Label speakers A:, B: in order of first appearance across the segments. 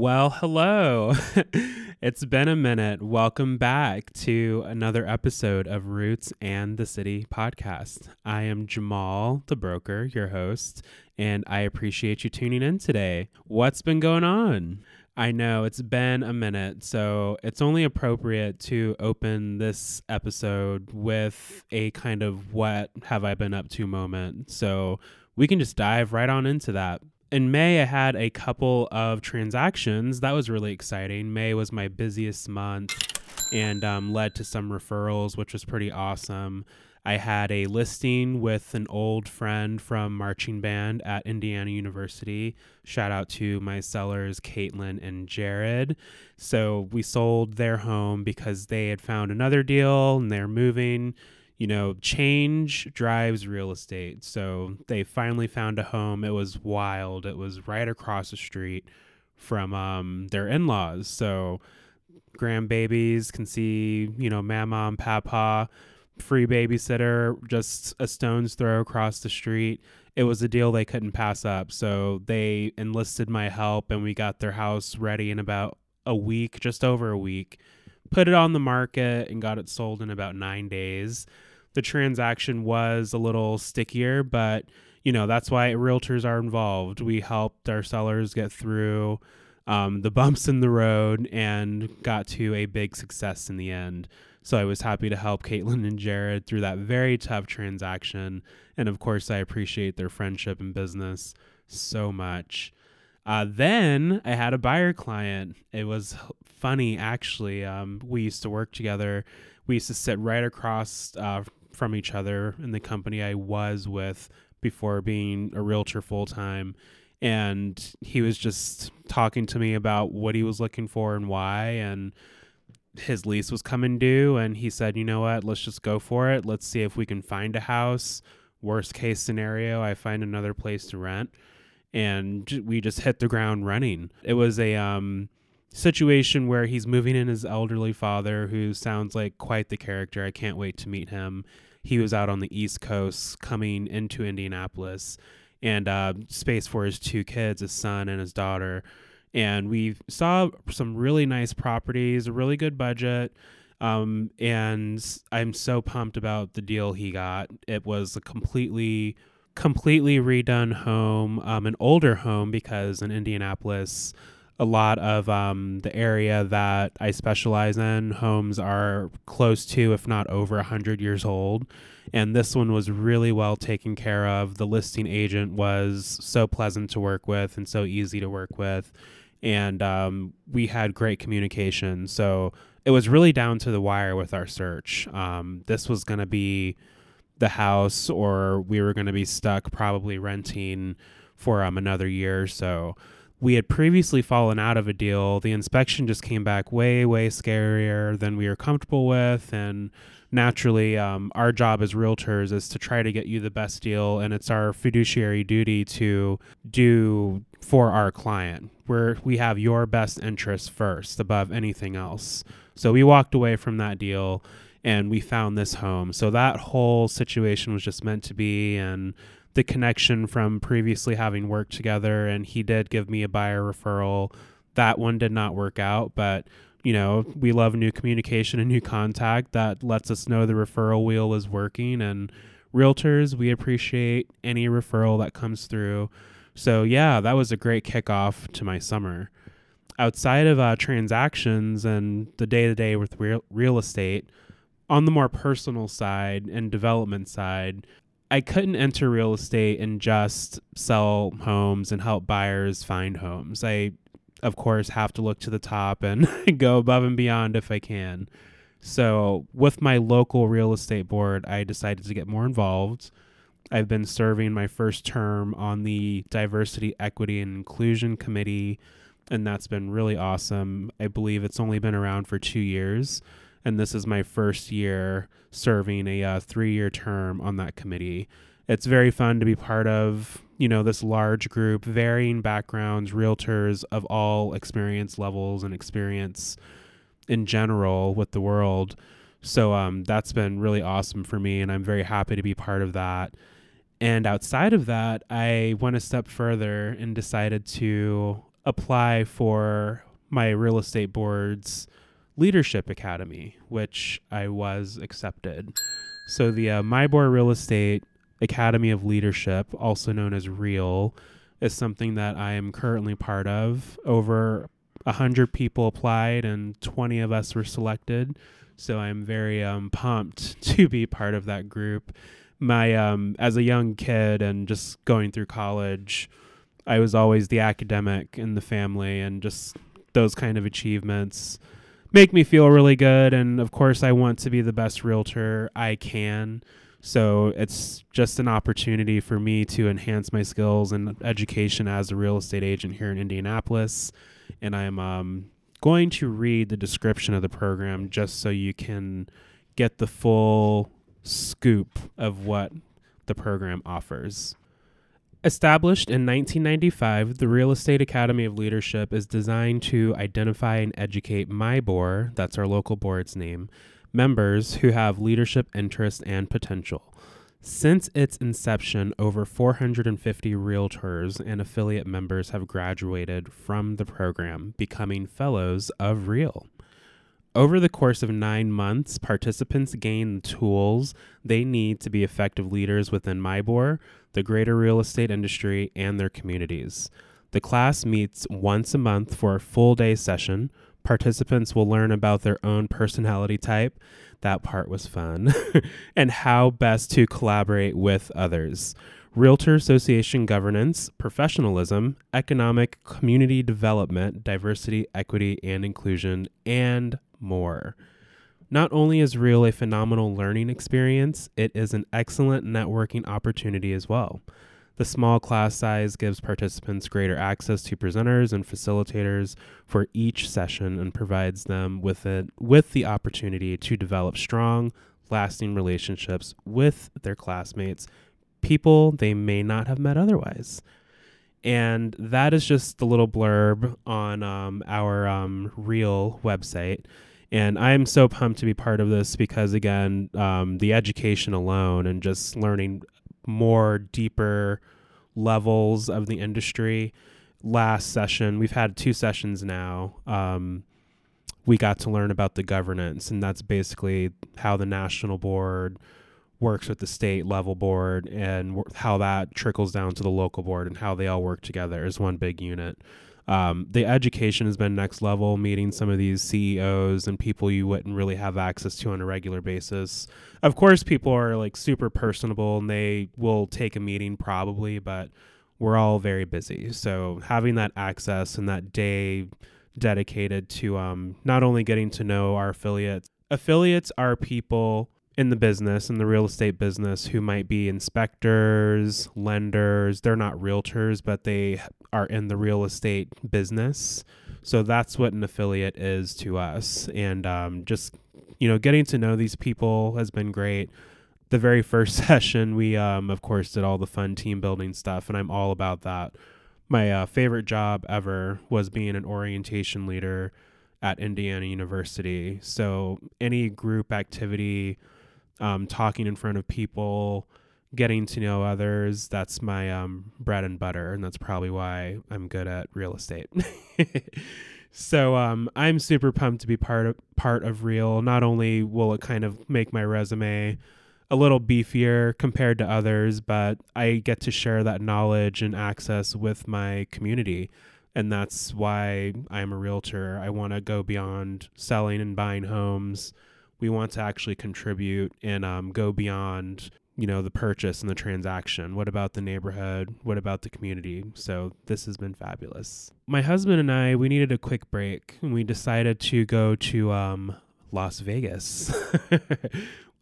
A: Well, hello. it's been a minute. Welcome back to another episode of Roots and the City podcast. I am Jamal, the broker, your host, and I appreciate you tuning in today. What's been going on? I know it's been a minute, so it's only appropriate to open this episode with a kind of what have I been up to moment. So we can just dive right on into that. In May, I had a couple of transactions. That was really exciting. May was my busiest month and um, led to some referrals, which was pretty awesome. I had a listing with an old friend from marching band at Indiana University. Shout out to my sellers, Caitlin and Jared. So we sold their home because they had found another deal and they're moving. You know, change drives real estate. So they finally found a home. It was wild. It was right across the street from um, their in laws. So grandbabies can see, you know, mama and papa free babysitter just a stone's throw across the street. It was a deal they couldn't pass up. So they enlisted my help and we got their house ready in about a week, just over a week. Put it on the market and got it sold in about nine days. The transaction was a little stickier, but you know, that's why realtors are involved. We helped our sellers get through um, the bumps in the road and got to a big success in the end. So I was happy to help Caitlin and Jared through that very tough transaction. And of course, I appreciate their friendship and business so much. Uh, then I had a buyer client. It was funny, actually. Um, we used to work together. We used to sit right across uh, from each other in the company I was with before being a realtor full time. And he was just talking to me about what he was looking for and why. And his lease was coming due and he said, "You know what? Let's just go for it. Let's see if we can find a house. Worst case scenario, I find another place to rent." And we just hit the ground running. It was a um situation where he's moving in his elderly father who sounds like quite the character. I can't wait to meet him. He was out on the East Coast coming into Indianapolis and uh, space for his two kids, his son and his daughter and we saw some really nice properties, a really good budget. Um, and I'm so pumped about the deal he got. It was a completely, completely redone home, um, an older home because in Indianapolis, a lot of um, the area that I specialize in, homes are close to, if not over, 100 years old. And this one was really well taken care of. The listing agent was so pleasant to work with and so easy to work with and um, we had great communication. So it was really down to the wire with our search. Um, this was going to be the house, or we were going to be stuck probably renting for um, another year or so. We had previously fallen out of a deal. The inspection just came back way, way scarier than we were comfortable with. And naturally, um, our job as realtors is to try to get you the best deal. And it's our fiduciary duty to do for our client where we have your best interests first above anything else. So we walked away from that deal and we found this home. So that whole situation was just meant to be and the connection from previously having worked together and he did give me a buyer referral. That one did not work out, but you know, we love new communication and new contact that lets us know the referral wheel is working and realtors, we appreciate any referral that comes through. So yeah, that was a great kickoff to my summer. Outside of uh, transactions and the day to day with real, real estate, on the more personal side and development side, I couldn't enter real estate and just sell homes and help buyers find homes. I, of course, have to look to the top and go above and beyond if I can. So, with my local real estate board, I decided to get more involved. I've been serving my first term on the Diversity, Equity, and Inclusion Committee, and that's been really awesome. I believe it's only been around for two years, and this is my first year serving a uh, three year term on that committee. It's very fun to be part of, you know, this large group, varying backgrounds, realtors of all experience levels and experience in general with the world. So um, that's been really awesome for me, and I'm very happy to be part of that. And outside of that, I went a step further and decided to apply for my real estate board's leadership academy, which I was accepted. So the uh, MIBOR Real Estate Academy of Leadership, also known as REAL, is something that I am currently part of. Over 100 people applied and 20 of us were selected. So I'm very um, pumped to be part of that group. My um, as a young kid and just going through college, I was always the academic in the family, and just those kind of achievements make me feel really good. And of course, I want to be the best realtor I can. So it's just an opportunity for me to enhance my skills and education as a real estate agent here in Indianapolis. And I'm um, going to read the description of the program just so you can get the full scoop of what the program offers. Established in 1995, the Real Estate Academy of Leadership is designed to identify and educate MIBOR, that's our local board's name, members who have leadership interest and potential. Since its inception, over 450 realtors and affiliate members have graduated from the program, becoming fellows of Real. Over the course of nine months, participants gain the tools they need to be effective leaders within MIBOR, the greater real estate industry, and their communities. The class meets once a month for a full day session. Participants will learn about their own personality type. That part was fun. and how best to collaborate with others. Realtor Association governance, professionalism, economic community development, diversity, equity, and inclusion, and more. Not only is Real a phenomenal learning experience, it is an excellent networking opportunity as well. The small class size gives participants greater access to presenters and facilitators for each session and provides them with it with the opportunity to develop strong, lasting relationships with their classmates, people they may not have met otherwise. And that is just a little blurb on um, our um, real website. And I'm so pumped to be part of this because, again, um, the education alone and just learning more deeper levels of the industry. Last session, we've had two sessions now. Um, we got to learn about the governance, and that's basically how the national board works with the state level board and how that trickles down to the local board and how they all work together as one big unit. Um, the education has been next level, meeting some of these CEOs and people you wouldn't really have access to on a regular basis. Of course, people are like super personable and they will take a meeting probably, but we're all very busy. So having that access and that day dedicated to um, not only getting to know our affiliates, affiliates are people in the business in the real estate business who might be inspectors lenders they're not realtors but they are in the real estate business. So that's what an affiliate is to us. And um, just you know getting to know these people has been great. The very first session we um, of course did all the fun team building stuff and i'm all about that. My uh, favorite job ever was being an orientation leader at indiana university. So any group activity um, talking in front of people, getting to know others. That's my um, bread and butter, and that's probably why I'm good at real estate. so um, I'm super pumped to be part of part of Real. Not only will it kind of make my resume a little beefier compared to others, but I get to share that knowledge and access with my community. And that's why I'm a realtor. I want to go beyond selling and buying homes we want to actually contribute and um, go beyond you know the purchase and the transaction. What about the neighborhood? What about the community? So this has been fabulous. My husband and i we needed a quick break and we decided to go to um, las vegas.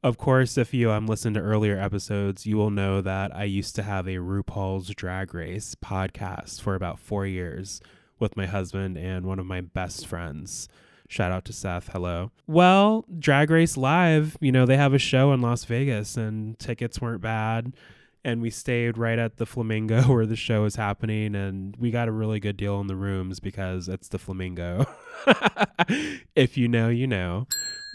A: Of course if you um, listen to earlier episodes you will know that i used to have a rupaul's drag race podcast for about four years with my husband and one of my best friends Shout out to Seth. Hello. Well, Drag Race Live, you know, they have a show in Las Vegas and tickets weren't bad. And we stayed right at the Flamingo where the show is happening. And we got a really good deal in the rooms because it's the Flamingo. if you know, you know.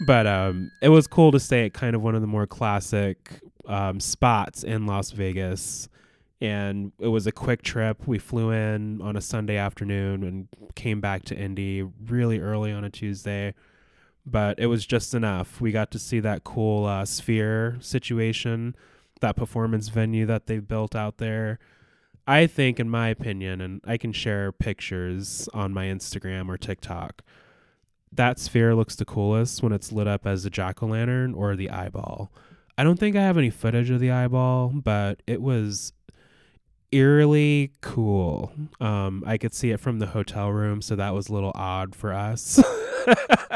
A: But um, it was cool to stay at kind of one of the more classic um, spots in Las Vegas and it was a quick trip. We flew in on a Sunday afternoon and came back to Indy really early on a Tuesday. But it was just enough. We got to see that cool uh, sphere situation, that performance venue that they've built out there. I think, in my opinion, and I can share pictures on my Instagram or TikTok, that sphere looks the coolest when it's lit up as a jack o' lantern or the eyeball. I don't think I have any footage of the eyeball, but it was eerily cool. Um, I could see it from the hotel room, so that was a little odd for us.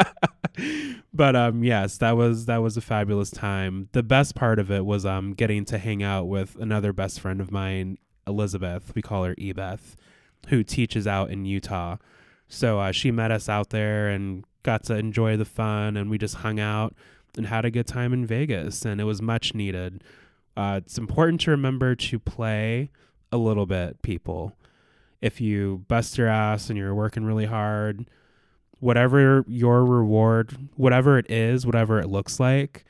A: but um, yes, that was that was a fabulous time. The best part of it was um getting to hang out with another best friend of mine, Elizabeth. We call her Ebeth, who teaches out in Utah. So uh, she met us out there and got to enjoy the fun, and we just hung out and had a good time in Vegas, and it was much needed. Uh, it's important to remember to play a little bit, people. If you bust your ass and you're working really hard, whatever your reward, whatever it is, whatever it looks like,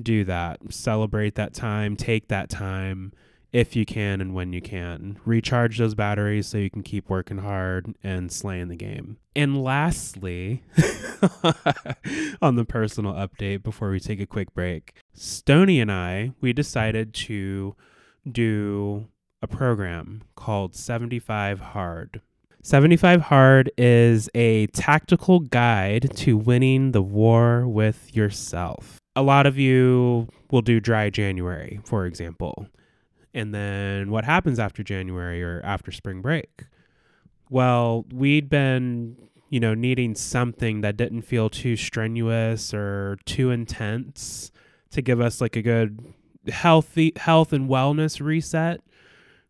A: do that. Celebrate that time, take that time if you can and when you can. Recharge those batteries so you can keep working hard and slaying the game. And lastly, on the personal update before we take a quick break, Stony and I, we decided to do a program called 75 Hard. 75 Hard is a tactical guide to winning the war with yourself. A lot of you will do dry January, for example and then what happens after January or after spring break? Well, we'd been, you know, needing something that didn't feel too strenuous or too intense to give us like a good healthy health and wellness reset.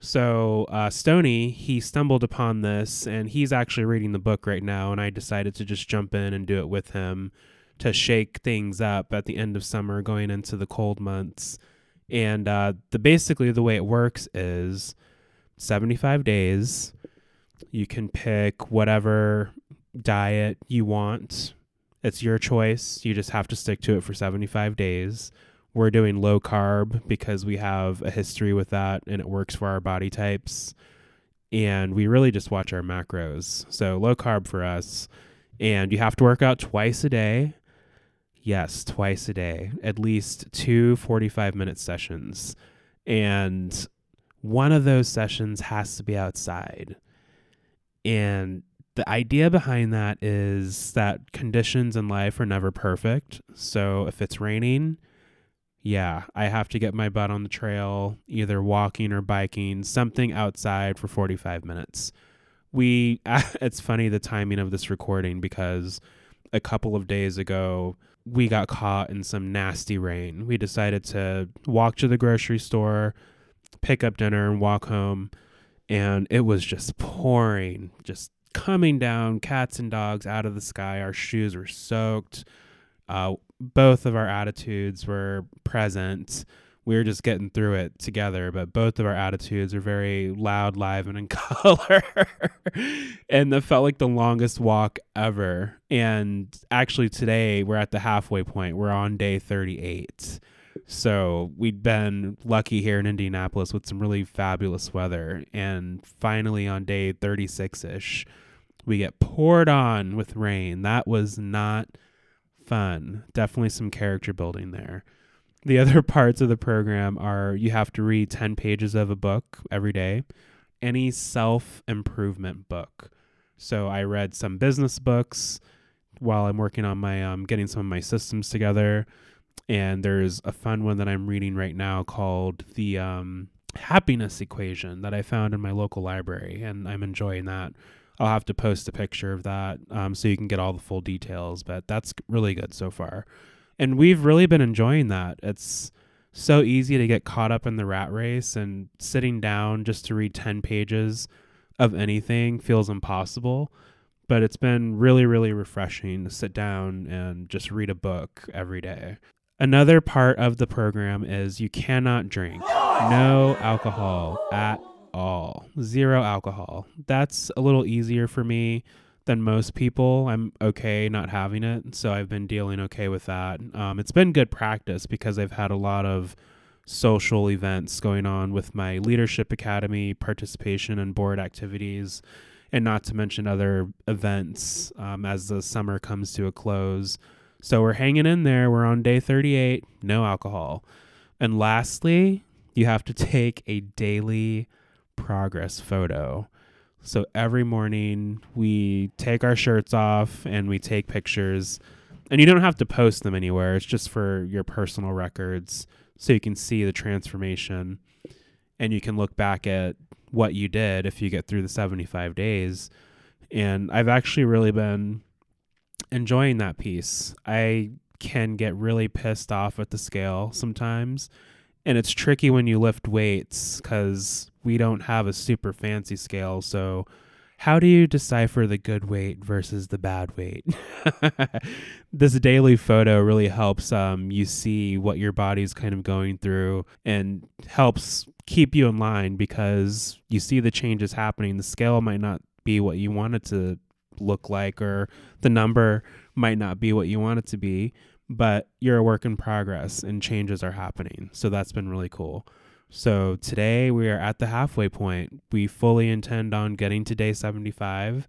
A: So uh, Stony, he stumbled upon this, and he's actually reading the book right now. And I decided to just jump in and do it with him to shake things up at the end of summer, going into the cold months and uh, the basically the way it works is 75 days. You can pick whatever diet you want. It's your choice. You just have to stick to it for 75 days. We're doing low carb because we have a history with that and it works for our body types. And we really just watch our macros. So low carb for us. And you have to work out twice a day Yes, twice a day, at least two 45 minute sessions. And one of those sessions has to be outside. And the idea behind that is that conditions in life are never perfect. So if it's raining, yeah, I have to get my butt on the trail, either walking or biking, something outside for 45 minutes. We, it's funny the timing of this recording because a couple of days ago, we got caught in some nasty rain. We decided to walk to the grocery store, pick up dinner, and walk home. And it was just pouring, just coming down, cats and dogs out of the sky. Our shoes were soaked. Uh, both of our attitudes were present we were just getting through it together, but both of our attitudes are very loud, live, and in color. and that felt like the longest walk ever. And actually, today we're at the halfway point. We're on day 38. So we'd been lucky here in Indianapolis with some really fabulous weather. And finally, on day 36 ish, we get poured on with rain. That was not fun. Definitely some character building there the other parts of the program are you have to read 10 pages of a book every day, any self improvement book. So I read some business books while I'm working on my um, getting some of my systems together. And there's a fun one that I'm reading right now called the um, happiness equation that I found in my local library, and I'm enjoying that. I'll have to post a picture of that um, so you can get all the full details, but that's really good so far and we've really been enjoying that. It's so easy to get caught up in the rat race and sitting down just to read 10 pages of anything feels impossible. But it's been really, really refreshing to sit down and just read a book every day. Another part of the program is you cannot drink. No alcohol at all. Zero alcohol. That's a little easier for me than most people. I'm okay not having it, so I've been dealing okay with that. Um, it's been good practice because I've had a lot of social events going on with my leadership academy participation and board activities, and not to mention other events um, as the summer comes to a close. So we're hanging in there. We're on day 38, no alcohol. And lastly, you have to take a daily progress photo. So every morning we take our shirts off and we take pictures. And you don't have to post them anywhere. It's just for your personal records so you can see the transformation and you can look back at what you did if you get through the 75 days. And I've actually really been enjoying that piece. I can get really pissed off at the scale sometimes. And it's tricky when you lift weights because we don't have a super fancy scale. So, how do you decipher the good weight versus the bad weight? this daily photo really helps um, you see what your body's kind of going through and helps keep you in line because you see the changes happening. The scale might not be what you want it to look like, or the number might not be what you want it to be, but you're a work in progress and changes are happening. So that's been really cool. So today we are at the halfway point. We fully intend on getting to day 75,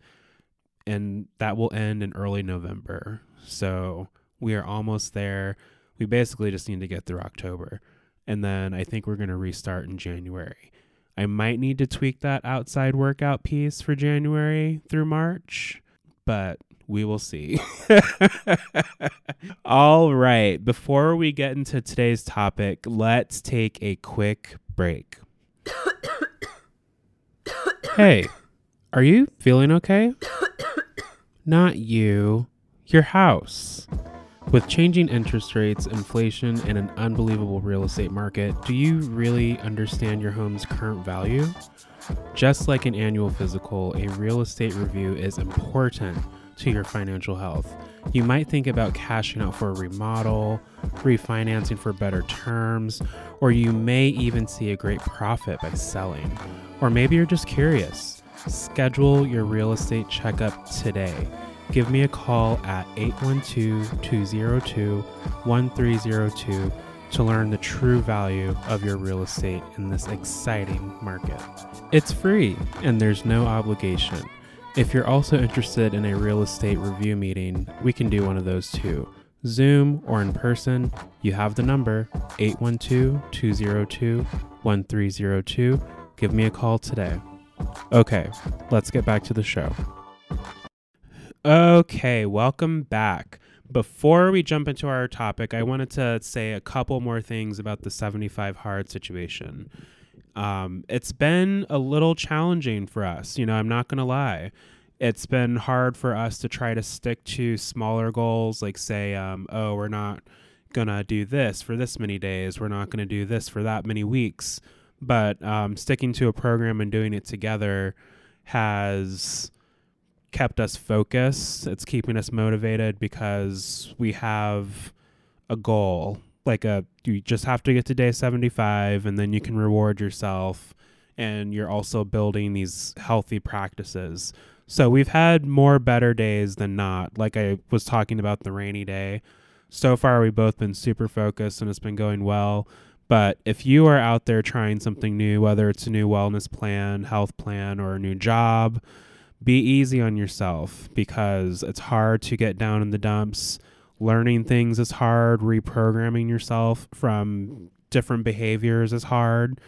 A: and that will end in early November. So we are almost there. We basically just need to get through October. And then I think we're going to restart in January. I might need to tweak that outside workout piece for January through March, but we will see. All right. Before we get into today's topic, let's take a quick break. hey, are you feeling okay? Not you, your house. With changing interest rates, inflation, and an unbelievable real estate market, do you really understand your home's current value? Just like an annual physical, a real estate review is important to your financial health. You might think about cashing out for a remodel, refinancing for better terms, or you may even see a great profit by selling. Or maybe you're just curious. Schedule your real estate checkup today. Give me a call at 812 202 1302 to learn the true value of your real estate in this exciting market. It's free and there's no obligation. If you're also interested in a real estate review meeting, we can do one of those too. Zoom or in person, you have the number 812 202 1302. Give me a call today. Okay, let's get back to the show. Okay, welcome back. Before we jump into our topic, I wanted to say a couple more things about the 75 hard situation um, it's been a little challenging for us. You know, I'm not going to lie. It's been hard for us to try to stick to smaller goals, like say, um, oh, we're not going to do this for this many days. We're not going to do this for that many weeks. But um, sticking to a program and doing it together has kept us focused. It's keeping us motivated because we have a goal like a you just have to get to day 75 and then you can reward yourself and you're also building these healthy practices. So we've had more better days than not. Like I was talking about the rainy day. So far we've both been super focused and it's been going well. But if you are out there trying something new, whether it's a new wellness plan, health plan, or a new job, be easy on yourself because it's hard to get down in the dumps learning things is hard, reprogramming yourself from different behaviors is hard.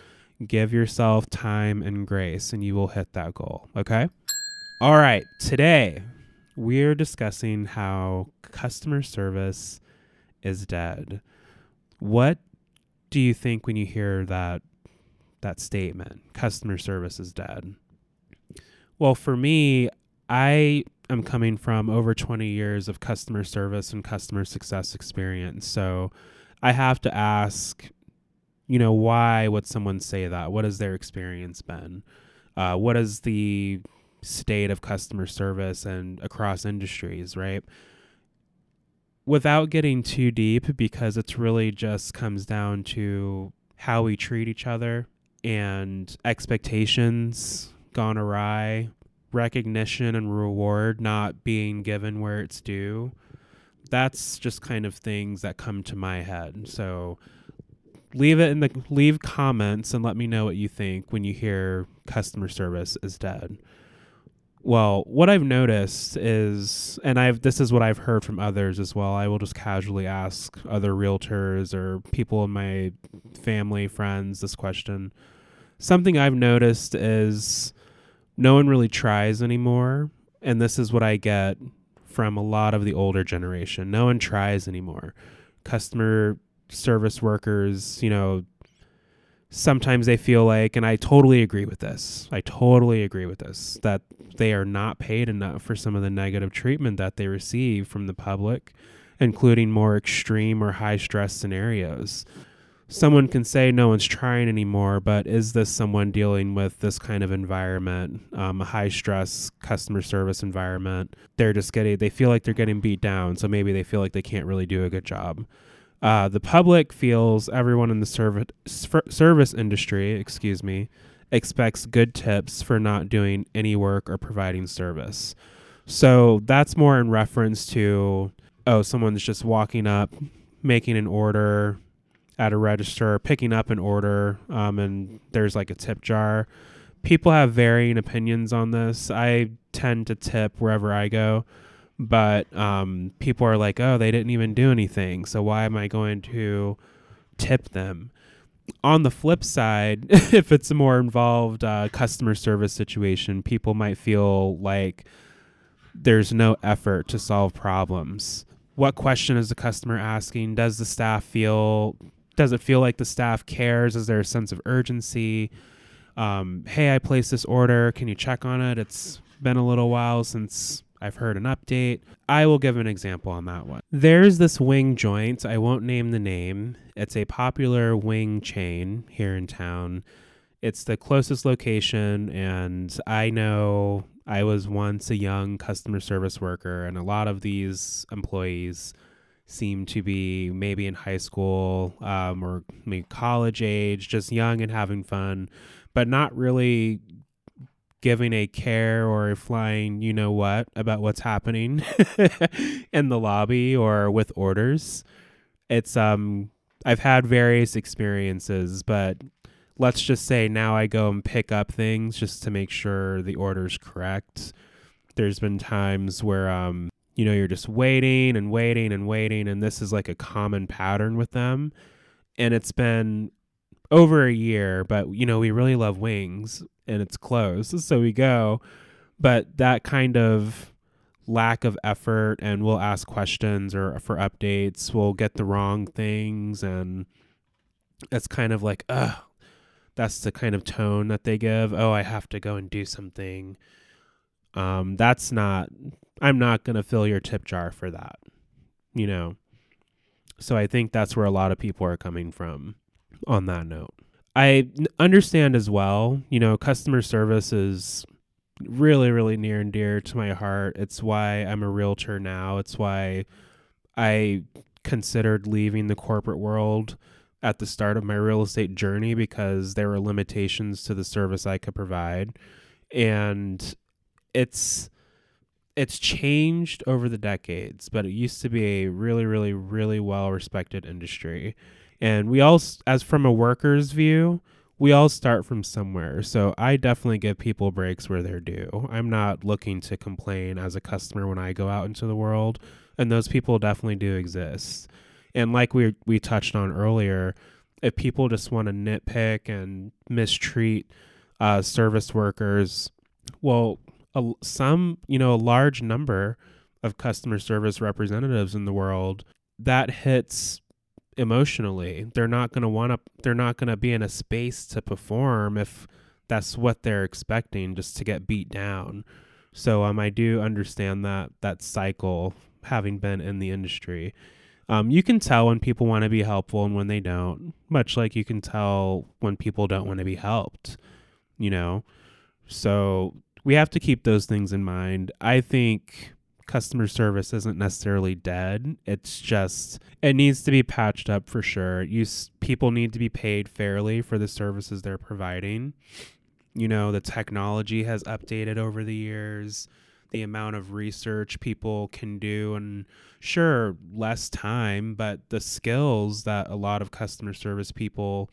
A: Give yourself time and grace, and you will hit that goal. Okay? All right. Today, we're discussing how customer service is dead. What do you think when you hear that that statement? Customer service is dead. Well, for me, I am coming from over 20 years of customer service and customer success experience. So I have to ask, you know, why would someone say that? What has their experience been? Uh, what is the state of customer service and across industries, right? Without getting too deep, because it's really just comes down to how we treat each other and expectations gone awry recognition and reward not being given where it's due that's just kind of things that come to my head so leave it in the leave comments and let me know what you think when you hear customer service is dead. Well, what I've noticed is, and I've this is what I've heard from others as well. I will just casually ask other realtors or people in my family, friends this question. Something I've noticed is no one really tries anymore, and this is what I get from a lot of the older generation. No one tries anymore. Customer service workers, you know, sometimes they feel like, and I totally agree with this, I totally agree with this, that they are not paid enough for some of the negative treatment that they receive from the public, including more extreme or high stress scenarios. Someone can say no one's trying anymore, but is this someone dealing with this kind of environment, um, a high stress customer service environment? They're just getting, they feel like they're getting beat down, so maybe they feel like they can't really do a good job. Uh, the public feels everyone in the service service industry, excuse me, expects good tips for not doing any work or providing service. So that's more in reference to oh, someone's just walking up, making an order at a register, picking up an order, um, and there's like a tip jar. People have varying opinions on this. I tend to tip wherever I go but um, people are like, oh, they didn't even do anything. So why am I going to tip them? On the flip side, if it's a more involved uh, customer service situation, people might feel like there's no effort to solve problems. What question is the customer asking? Does the staff feel? Does it feel like the staff cares? Is there a sense of urgency? Um, hey, I placed this order. Can you check on it? It's been a little while since I've heard an update. I will give an example on that one. There's this wing joint. I won't name the name. It's a popular wing chain here in town. It's the closest location, and I know I was once a young customer service worker, and a lot of these employees seem to be maybe in high school um, or maybe college age, just young and having fun, but not really giving a care or a flying you know what about what's happening in the lobby or with orders. It's um I've had various experiences, but let's just say now I go and pick up things just to make sure the order's correct. There's been times where um you know you're just waiting and waiting and waiting and this is like a common pattern with them and it's been over a year, but you know, we really love wings and it's closed. So we go. But that kind of lack of effort and we'll ask questions or for updates, we'll get the wrong things and it's kind of like, ugh, that's the kind of tone that they give. Oh, I have to go and do something. Um, that's not I'm not gonna fill your tip jar for that. You know. So I think that's where a lot of people are coming from on that note. I understand as well, you know, customer service is really, really near and dear to my heart. It's why I'm a realtor now. It's why I considered leaving the corporate world at the start of my real estate journey because there were limitations to the service I could provide. And it's it's changed over the decades, but it used to be a really, really, really well respected industry. And we all, as from a worker's view, we all start from somewhere. So I definitely give people breaks where they're due. I'm not looking to complain as a customer when I go out into the world, and those people definitely do exist. And like we we touched on earlier, if people just want to nitpick and mistreat uh, service workers, well, a, some you know a large number of customer service representatives in the world that hits emotionally. They're not going to want to they're not going to be in a space to perform if that's what they're expecting just to get beat down. So um I do understand that that cycle having been in the industry. Um, you can tell when people want to be helpful and when they don't, much like you can tell when people don't want to be helped, you know? So we have to keep those things in mind. I think customer service isn't necessarily dead. It's just it needs to be patched up for sure. You people need to be paid fairly for the services they're providing. You know, the technology has updated over the years. the amount of research people can do and sure less time but the skills that a lot of customer service people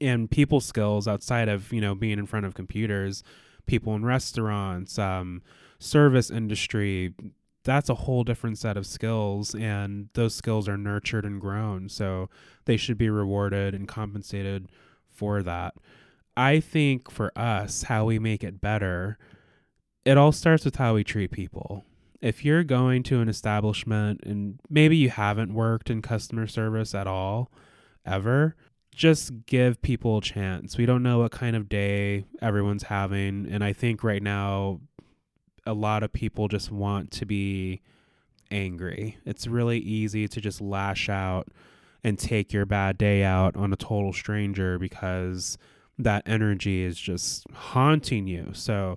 A: and people skills outside of you know being in front of computers people in restaurants um, service industry that's a whole different set of skills and those skills are nurtured and grown so they should be rewarded and compensated for that. I think for us how we make it better it all starts with how we treat people. If you're going to an establishment and maybe you haven't worked in customer service at all ever just give people a chance we don't know what kind of day everyone's having and i think right now a lot of people just want to be angry. It's really easy to just lash out and take your bad day out on a total stranger because that energy is just haunting you. So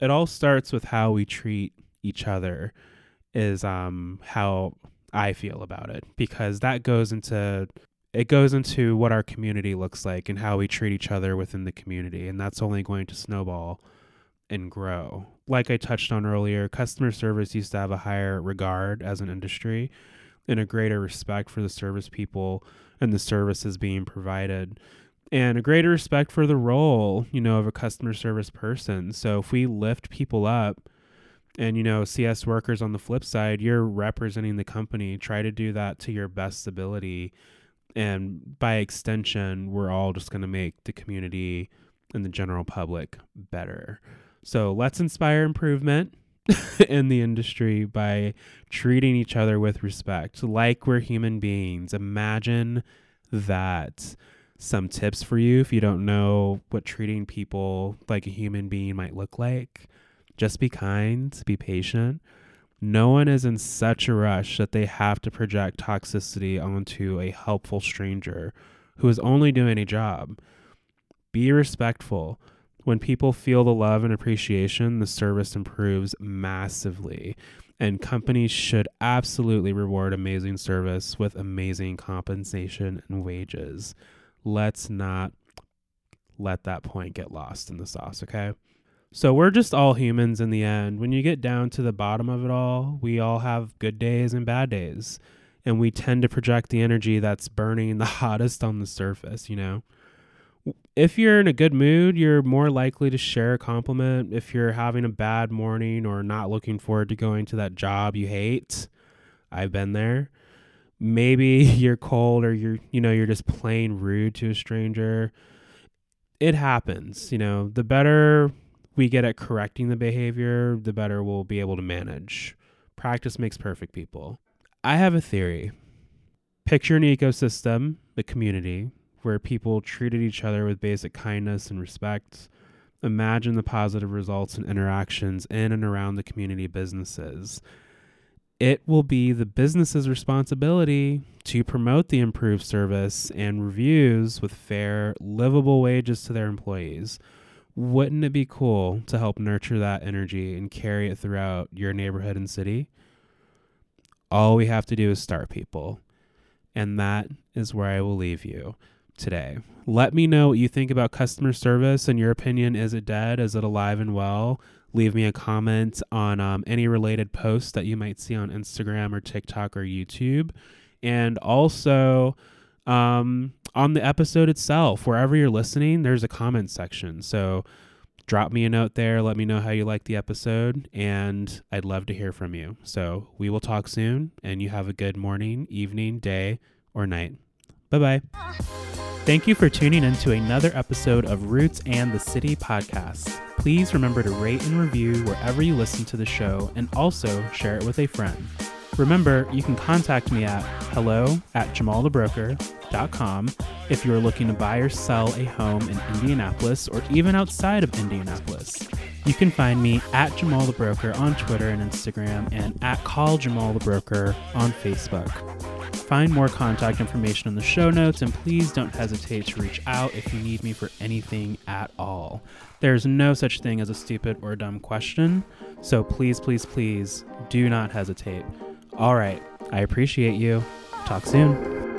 A: it all starts with how we treat each other is um how I feel about it because that goes into it goes into what our community looks like and how we treat each other within the community and that's only going to snowball and grow. Like I touched on earlier, customer service used to have a higher regard as an industry and a greater respect for the service people and the services being provided and a greater respect for the role, you know, of a customer service person. So if we lift people up and you know, CS workers on the flip side, you're representing the company, try to do that to your best ability and by extension, we're all just going to make the community and the general public better. So let's inspire improvement in the industry by treating each other with respect, like we're human beings. Imagine that. Some tips for you if you don't know what treating people like a human being might look like. Just be kind, be patient. No one is in such a rush that they have to project toxicity onto a helpful stranger who is only doing a job. Be respectful when people feel the love and appreciation, the service improves massively. And companies should absolutely reward amazing service with amazing compensation and wages. Let's not let that point get lost in the sauce, okay? So we're just all humans in the end. When you get down to the bottom of it all, we all have good days and bad days. And we tend to project the energy that's burning the hottest on the surface, you know? if you're in a good mood, you're more likely to share a compliment. If you're having a bad morning or not looking forward to going to that job you hate, I've been there. Maybe you're cold or you're, you know, you're just plain rude to a stranger. It happens, you know. The better we get at correcting the behavior, the better we'll be able to manage. Practice makes perfect people. I have a theory. Picture an ecosystem, a community, where people treated each other with basic kindness and respect. Imagine the positive results and interactions in and around the community businesses. It will be the business's responsibility to promote the improved service and reviews with fair, livable wages to their employees. Wouldn't it be cool to help nurture that energy and carry it throughout your neighborhood and city? All we have to do is start people. And that is where I will leave you today. Let me know what you think about customer service and your opinion. Is it dead? Is it alive and well? Leave me a comment on um, any related posts that you might see on Instagram or TikTok or YouTube. And also um, on the episode itself, wherever you're listening, there's a comment section. So drop me a note there. Let me know how you like the episode. And I'd love to hear from you. So we will talk soon. And you have a good morning, evening, day, or night. Bye bye. Thank you for tuning in to another episode of Roots and the City podcast. Please remember to rate and review wherever you listen to the show and also share it with a friend. Remember, you can contact me at hello at jamalthebroker.com if you are looking to buy or sell a home in Indianapolis or even outside of Indianapolis. You can find me at Jamal the Broker on Twitter and Instagram and at Call Jamal the Broker on Facebook. Find more contact information in the show notes, and please don't hesitate to reach out if you need me for anything at all. There's no such thing as a stupid or dumb question, so please, please, please do not hesitate. All right, I appreciate you. Talk soon.